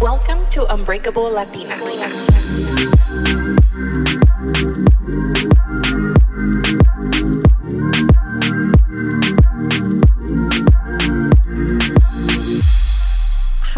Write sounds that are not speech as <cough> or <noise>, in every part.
Welcome to Unbreakable Latina.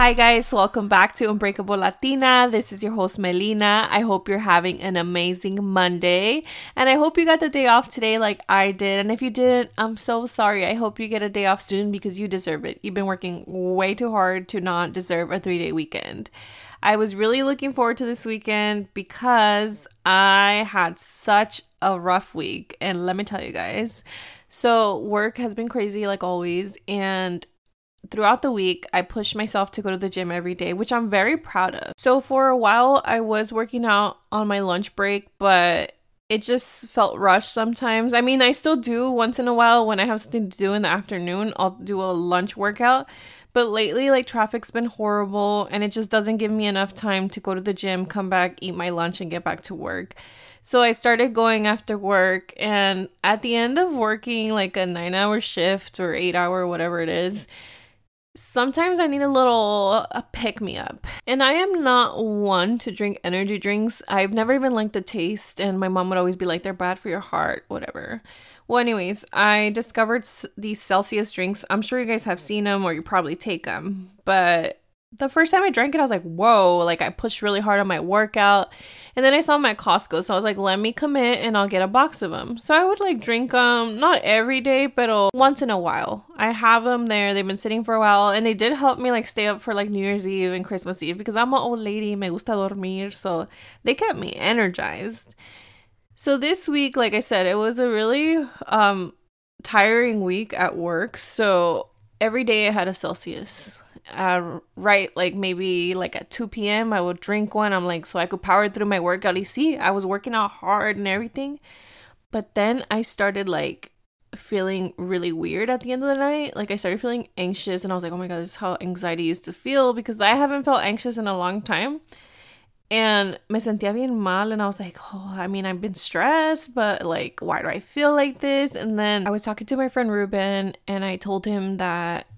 Hi, guys, welcome back to Unbreakable Latina. This is your host, Melina. I hope you're having an amazing Monday, and I hope you got the day off today, like I did. And if you didn't, I'm so sorry. I hope you get a day off soon because you deserve it. You've been working way too hard to not deserve a three day weekend. I was really looking forward to this weekend because I had such a rough week, and let me tell you guys. So, work has been crazy like always, and throughout the week, I pushed myself to go to the gym every day, which I'm very proud of. So for a while, I was working out on my lunch break, but it just felt rushed sometimes. I mean, I still do once in a while when I have something to do in the afternoon, I'll do a lunch workout. But lately, like traffic's been horrible and it just doesn't give me enough time to go to the gym, come back, eat my lunch, and get back to work. So I started going after work. And at the end of working like a nine hour shift or eight hour, whatever it is, sometimes I need a little a pick me up. And I am not one to drink energy drinks. I've never even liked the taste, and my mom would always be like, they're bad for your heart, whatever. Well, anyways, I discovered these Celsius drinks. I'm sure you guys have seen them or you probably take them, but the first time I drank it, I was like, whoa, like I pushed really hard on my workout. And then I saw them at Costco. So I was like, let me commit and I'll get a box of them. So I would like drink them, not every day, but once in a while. I have them there. They've been sitting for a while. And they did help me like stay up for like New Year's Eve and Christmas Eve because I'm an old lady. Me gusta dormir. So they kept me energized. So this week, like I said, it was a really um tiring week at work. So every day I had a Celsius uh, right like maybe like at 2 p.m i would drink one. I'm like so i could power through my workout. You see i was working out hard and everything. But then i started like feeling really weird at the end of the night. Like i started feeling anxious and i was like oh my god this is how anxiety used to feel because i haven't felt anxious in a long time. And me sentía bien mal and I was like, oh, I mean, I've been stressed, but like, why do I feel like this? And then I was talking to my friend Ruben and I told him that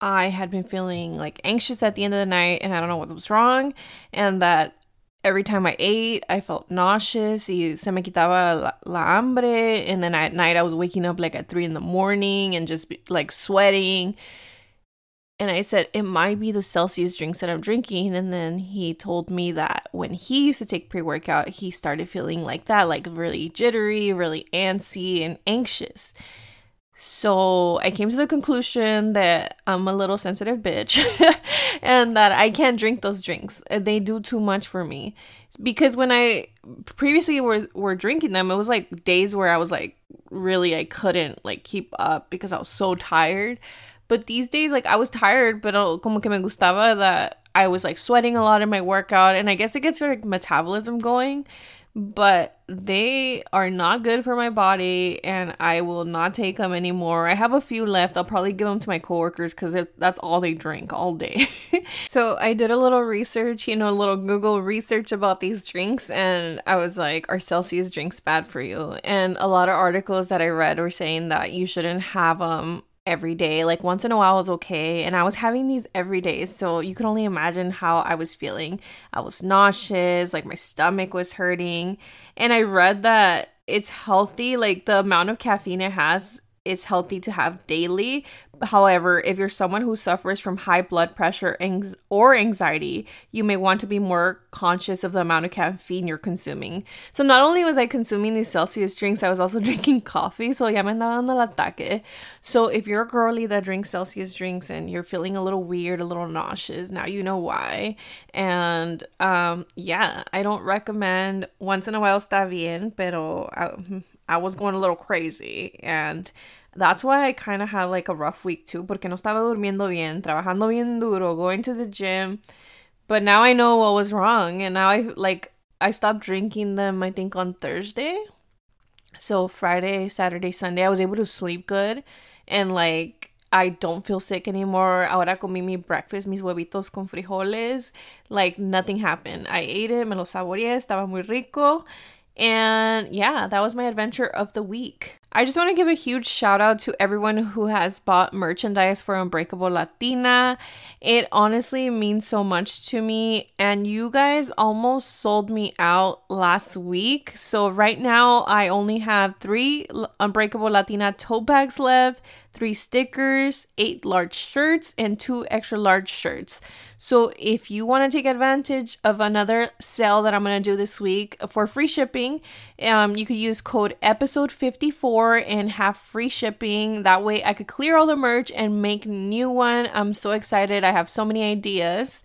I had been feeling like anxious at the end of the night and I don't know what was wrong. And that every time I ate, I felt nauseous. Y se me quitaba la, la hambre. And then at night, I was waking up like at three in the morning and just like sweating. And I said, it might be the Celsius drinks that I'm drinking. And then he told me that when he used to take pre workout, he started feeling like that, like really jittery, really antsy, and anxious. So I came to the conclusion that I'm a little sensitive bitch <laughs> and that I can't drink those drinks. Uh, they do too much for me. Because when I previously were were drinking them, it was like days where I was like really I couldn't like keep up because I was so tired. But these days like I was tired, but oh, como que me gustaba that I was like sweating a lot in my workout and I guess it gets like metabolism going but they are not good for my body and I will not take them anymore. I have a few left. I'll probably give them to my coworkers because that's all they drink all day. <laughs> so I did a little research, you know, a little Google research about these drinks and I was like, are Celsius drinks bad for you? And a lot of articles that I read were saying that you shouldn't have them every day. Like once in a while was okay. And I was having these every day. So you can only imagine how I was feeling. I was nauseous, like my stomach was hurting. And I read that it's healthy, like the amount of caffeine it has is healthy to have daily. However, if you're someone who suffers from high blood pressure or anxiety, you may want to be more conscious of the amount of caffeine you're consuming. So not only was I consuming these Celsius drinks, I was also <laughs> drinking coffee. So ya me dando el ataque. So if you're a girly that drinks Celsius drinks and you're feeling a little weird, a little nauseous, now you know why. And um, yeah, I don't recommend once in a while está bien, pero I, was going a little crazy and that's why I kind of had like a rough week too, porque no estaba durmiendo bien, trabajando bien duro, going to the gym. But now I know what was wrong, and now I like I stopped drinking them. I think on Thursday, so Friday, Saturday, Sunday, I was able to sleep good, and like I don't feel sick anymore. Ahora comí mi breakfast, mis huevitos con frijoles. Like nothing happened. I ate it, me lo saboreé, estaba muy rico. And yeah, that was my adventure of the week. I just want to give a huge shout out to everyone who has bought merchandise for Unbreakable Latina. It honestly means so much to me, and you guys almost sold me out last week. So, right now, I only have three Unbreakable Latina tote bags left three stickers, eight large shirts, and two extra large shirts. So if you want to take advantage of another sale that I'm going to do this week for free shipping, um, you could use code episode 54 and have free shipping. That way I could clear all the merch and make new one. I'm so excited. I have so many ideas.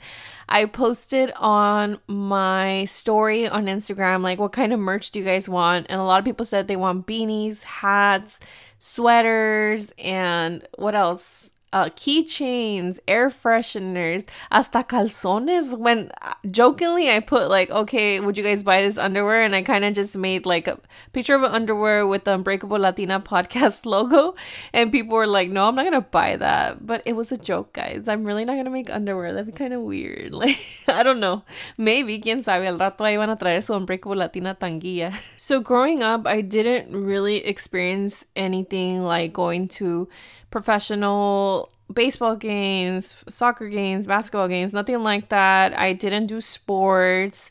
I posted on my story on Instagram, like, what kind of merch do you guys want? And a lot of people said they want beanies, hats, sweaters, and what else? Uh, keychains, air fresheners, hasta calzones. When uh, jokingly I put like, okay, would you guys buy this underwear? And I kind of just made like a picture of an underwear with the Unbreakable Latina podcast <laughs> logo, and people were like, no, I'm not gonna buy that. But it was a joke, guys. I'm really not gonna make underwear. That'd be kind of weird. <laughs> Like, I don't know. Maybe, quien sabe, al rato ahí van a traer su Unbreakable Latina tanguilla. <laughs> So growing up, I didn't really experience anything like going to professional baseball games, soccer games, basketball games, nothing like that. I didn't do sports.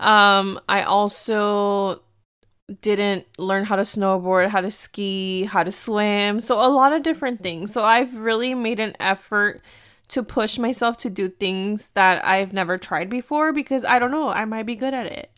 Um, I also didn't learn how to snowboard, how to ski, how to swim. So, a lot of different things. So, I've really made an effort to push myself to do things that I've never tried before because I don't know, I might be good at it.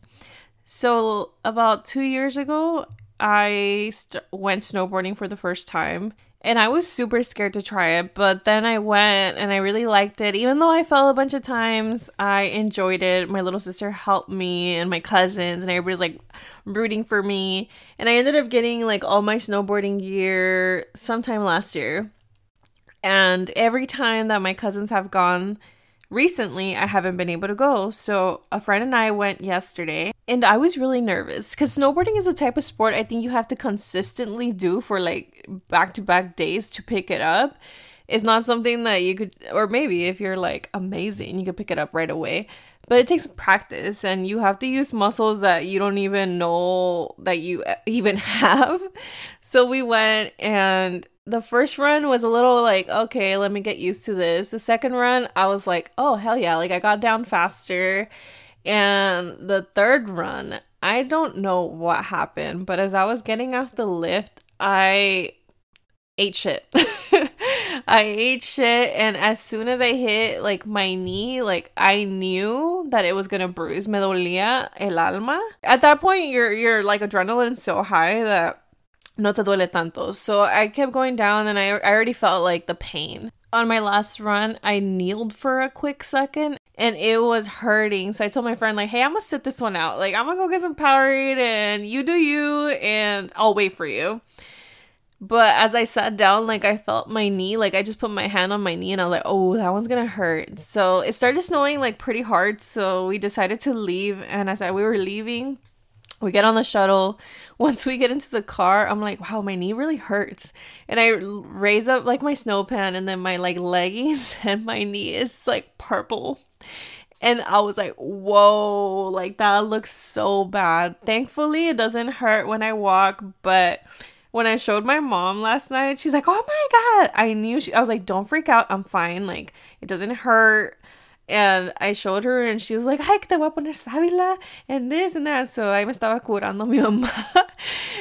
So, about two years ago, I st- went snowboarding for the first time and I was super scared to try it, but then I went and I really liked it. Even though I fell a bunch of times, I enjoyed it. My little sister helped me and my cousins, and everybody's like rooting for me. And I ended up getting like all my snowboarding gear sometime last year. And every time that my cousins have gone, recently I haven't been able to go. So a friend and I went yesterday and I was really nervous because snowboarding is a type of sport I think you have to consistently do for like back to back days to pick it up. It's not something that you could, or maybe if you're like amazing, you could pick it up right away. But it takes practice and you have to use muscles that you don't even know that you eh, even <laughs> have. So we went and the first run was a little like, okay, let me get used to this. The second run, I was like, oh, hell yeah. Like, I got down faster. And the third run, I don't know what happened, but as I was getting off the lift, I ate shit. <laughs> I ate shit, and as soon as I hit like my knee, like I knew that it was gonna bruise. Me dolía el alma. At that point, you're you're like adrenaline so high that no te duele tanto. So I kept going down and I, I already felt like the pain. On my last run, I kneeled for a quick second and it was hurting. So I told my friend, like, hey, I'm gonna sit this one out. Like, I'm gonna go get some Powerade and you do you and I'll wait for you. But as I sat down, like I felt my knee, like I just put my hand on my knee and I was like, oh, that one's gonna hurt. So it started snowing like pretty hard. So we decided to leave. And as I, we were leaving, we get on the shuttle. <laughs> Once we get into the car, I'm like, wow, my knee really hurts. And I raise up like my snow pan and then my like leggings <laughs> and my knee is like purple. And I was like, whoa, like that looks so bad. Thankfully, it doesn't hurt when I walk, but when I showed my mom last night, she's like, oh my God. I knew she, I was like, don't freak out. I'm fine. Like, it doesn't hurt and I showed her and she was like, ay, que te voy a poner sábila and this and that. So ahí me estaba curando mi <laughs> mamá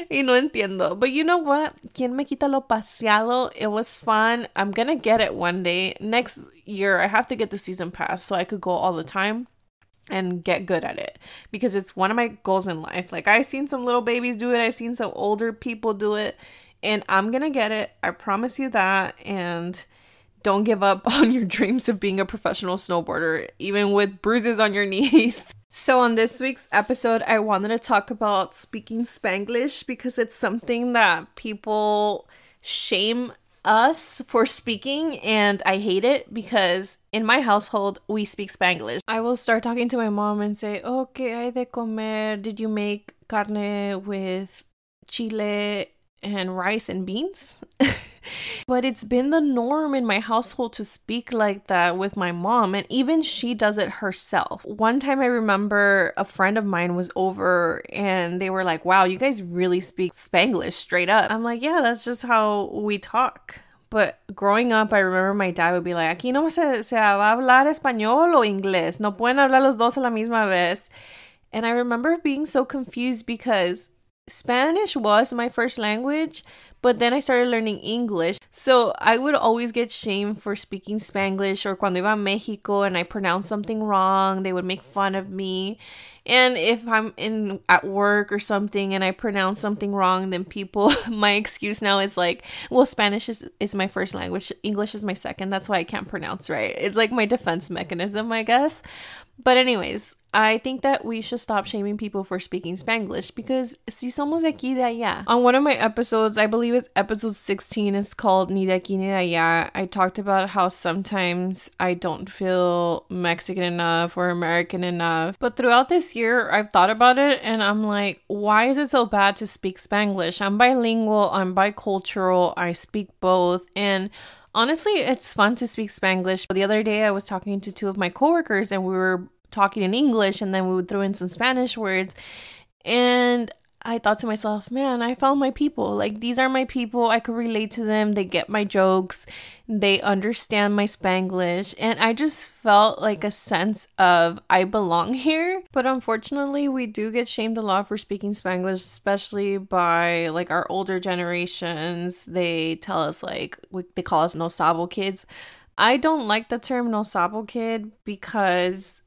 y no entiendo. But you know what? ¿Quién me quita lo paseado? It was fun. I'm gonna get it one day. Next year, I have to get the season pass so I could go all the time and get good at it because it's one of my goals in life. Like I've seen some little babies do it, I've seen some older people do it, and I'm going to get it. I promise you that and don't give up <laughs> on your dreams of being a professional snowboarder, even with bruises on your <laughs> knees. So, on this week's episode, I wanted to talk about speaking Spanglish because it's something that people shame us for speaking, and I hate it because in my household, we speak Spanglish. I will start talking to my mom and say, oh, Okay, hay de comer? Did you make carne with chile and rice and beans? <laughs> <laughs> but it's been the norm in my household to speak like that with my mom, and even she does it herself. One time I remember a friend of mine was over and they were like, Wow, you guys really speak Spanglish straight up. I'm like, Yeah, that's just how we talk. But growing up, I remember my dad would be like, aquí no se, se va a hablar español o inglés. No pueden hablar los dos a la misma vez. And I remember being so confused because Spanish was my first language, but then I started learning English. So I would always get shamed for speaking Spanglish or cuando iba a Mexico and I pronounced something wrong, they would make fun of me. And if I'm in at work or something and I pronounce something wrong, then people <laughs> my excuse now is like, well, Spanish is, is my first language, English is my second. That's why I can't pronounce right. It's like my defense mechanism, I guess. But anyways, I think that we should stop shaming people for speaking Spanglish because si somos de aquí de allá. On one of my episodes, I believe it's episode 16, it's called Ni de aquí ni de allá. I talked about how sometimes I don't feel Mexican enough or American enough. But throughout this year, I've thought about it and I'm like, why is it so bad to speak Spanglish? I'm bilingual, I'm bicultural, I speak both. And honestly, it's fun to speak Spanglish. The other day, I was talking to two of my coworkers and we were talking in English and then we would throw in some Spanish words. And I thought to myself, man, I found my people. Like, these are my people. I could relate to them. They get my jokes. They understand my Spanglish. And I just felt like a sense of I belong here. But unfortunately, we do get shamed a lot for speaking Spanglish, especially by like our older generations. They tell us, like, we, they call us no sabo kids. I don't like the term no sabo kid because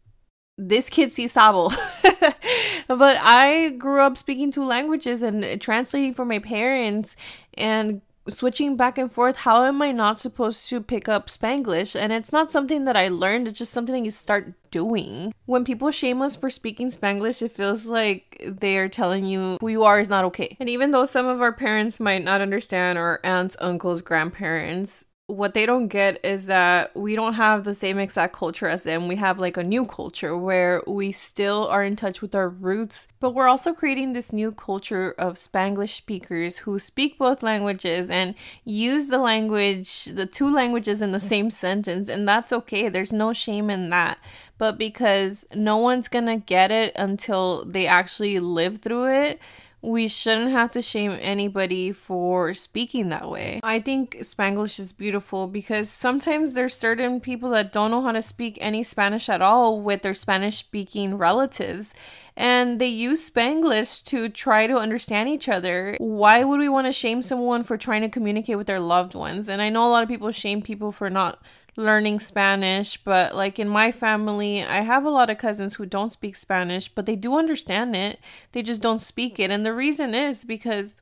this kid sees sabo. <laughs> <laughs> but I grew up speaking two languages and translating for my parents and switching back and forth. How am I not supposed to pick up Spanglish? And it's not something that I learned, it's just something that you start doing. When people shame us for speaking Spanglish, it feels like they are telling you who you are is not okay. And even though some of our parents might not understand, or aunts, uncles, grandparents, what they don't get is that we don't have the same exact culture as them. We have like a new culture where we still are in touch with our roots, but we're also creating this new culture of Spanglish speakers who speak both languages and use the language, the two languages in the same sentence, and that's okay. There's no shame in that. But because no one's gonna get it until they actually live through it, we shouldn't have to shame anybody for speaking that way. I think Spanglish is beautiful because sometimes there's certain people that don't know how to speak any Spanish at all with their Spanish speaking relatives and they use Spanglish to try to understand each other. Why would we want to shame someone for trying to communicate with their loved ones? And I know a lot of people shame people for not learning Spanish, but like in my family, I have a lot of cousins who don't speak Spanish, but they do understand it. They just don't speak it. And the reason is because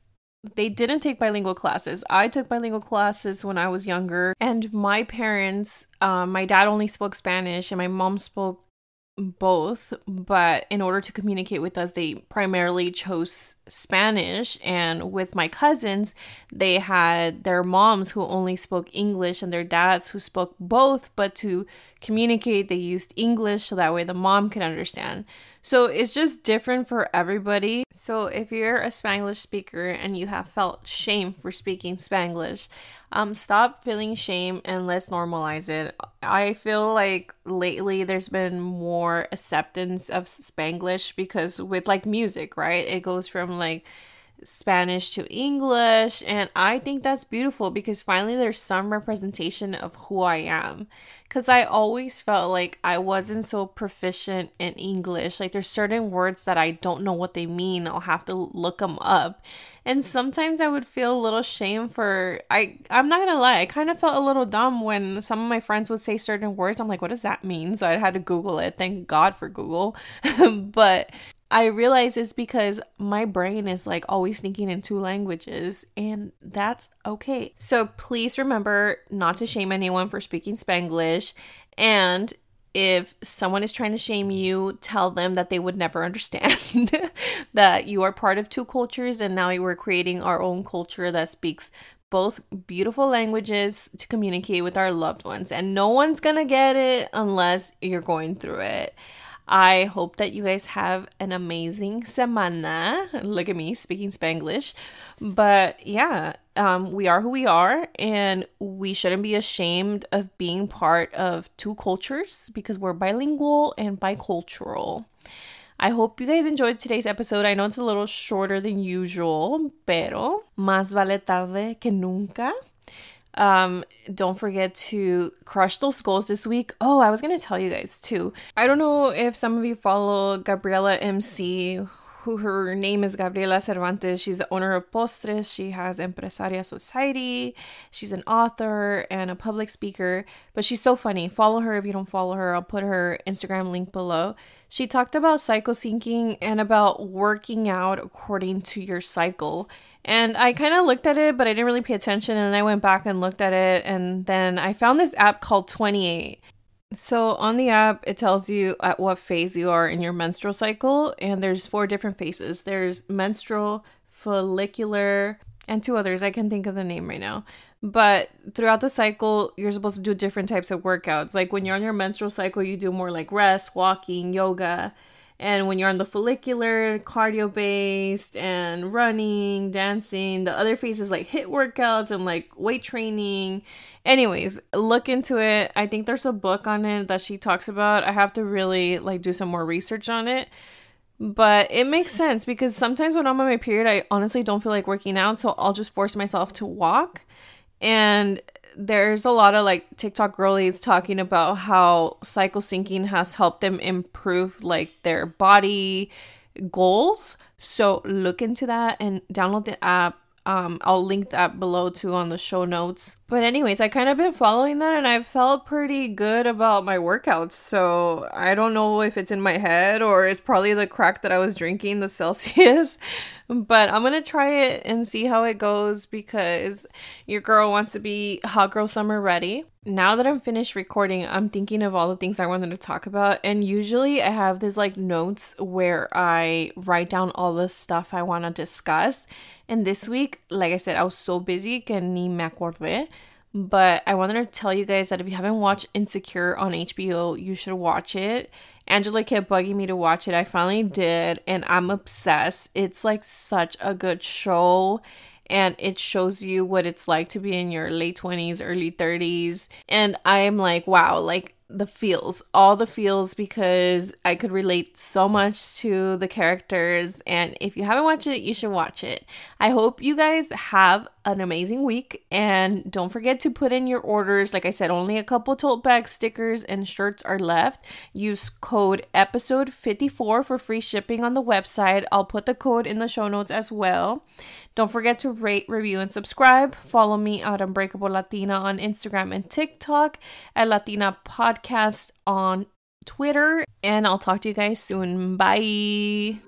they didn't take bilingual classes. I took bilingual classes when I was younger, and my parents, um, my dad only spoke Spanish, and my mom spoke both, but in order to communicate with us, they primarily chose Spanish. And with my cousins, they had their moms who only spoke English and their dads who spoke both, but to communicate, they used English so that way the mom could understand. So it's just different for everybody. So if you're a Spanglish speaker and you have felt shame for speaking Spanglish, um, stop feeling shame and let's normalize it. I feel like lately there's been more acceptance of Spanglish because with like music, right? It goes from like Spanish to English. And I think that's beautiful because finally there's some representation of who I am. Because I always felt like I wasn't so proficient in English. Like there's certain words that I don't know what they mean. I'll have to look them up. And sometimes I would feel a little shame for I I'm not gonna lie, I kind of felt a little dumb when some of my friends would say certain words. I'm like, what does that mean? So I had to Google it. Thank God for Google. <laughs> but I realize it's because my brain is like always thinking in two languages, and that's okay. So please remember not to shame anyone for speaking Spanglish. And if someone is trying to shame you, tell them that they would never <laughs> understand <laughs> that you are part of two cultures, and now we're creating our own culture that speaks both beautiful languages to communicate with our loved ones. And no one's gonna get it unless you're going through it. I hope that you guys have an amazing semana. Look at me speaking Spanglish. But yeah, um, we are who we are, and we shouldn't be ashamed of being part of two cultures because we're bilingual and bicultural. I hope you guys enjoyed today's episode. I know it's a little shorter than usual, pero más vale tarde que nunca. Um, don't forget to crush those goals this week. Oh, I was gonna tell you guys too. I don't know if some of you follow Gabriela MC, who her name is Gabriela Cervantes. She's the owner of Postres. She has Empresaria Society. She's an author and a public speaker, but she's so funny. Follow her if you don't follow her. I'll put her Instagram link below. She talked about cycle syncing and about working out according to your cycle. And I kind of looked at it, but I didn't really pay attention. And then I went back and looked at it. And then I found this app called 28. So on the app, it tells you at what phase you are in your menstrual cycle. And there's four different phases there's menstrual, follicular, and two others. I can think of the name right now. But throughout the cycle, you're supposed to do different types of workouts. Like when you're on your menstrual cycle, you do more like rest, walking, yoga. And when you're on the follicular, cardio based and running, dancing, the other phases like HIIT workouts and like weight training. Anyways, look into it. I think there's a book on it that she talks about. I have to really like do some more research on it. But it makes sense because sometimes when I'm on my period, I honestly don't feel like working out. So I'll just force myself to walk. And there's a lot of like TikTok girlies talking about how cycle syncing has helped them improve like their body goals. So look into that and download the app um, I'll link that below too on the show notes. But anyways, I kind of been following that and I felt pretty good about my workouts. So I don't know if it's in my head or it's probably the crack that I was drinking, the Celsius. <laughs> but I'm gonna try it and see how it goes because your girl wants to be hot girl summer ready. Now that I'm finished recording, I'm thinking of all the things I wanted to talk about, and usually I have this like notes where I write down all the stuff I want to discuss and this week, like I said, I was so busy que ni me acordé. But I wanted to tell you guys that if you haven't watched Insecure on HBO, you should watch it. Angela kept bugging me to watch it. I finally did, and I'm obsessed. It's like such a good show and it shows you what it's like to be in your late 20s, early 30s. And I'm like, wow, like the feels, all the feels, because I could relate so much to the characters. And if you haven't watched it, you should watch it. I hope you guys have an amazing week. And don't forget to put in your orders. Like I said, only a couple tote bag stickers and shirts are left. Use code episode 54 for free shipping on the website. I'll put the code in the show notes as well. Don't forget to rate, review, and subscribe. Follow me at Unbreakable Latina on Instagram and TikTok, at Latina Podcast on Twitter, and I'll talk to you guys soon. Bye.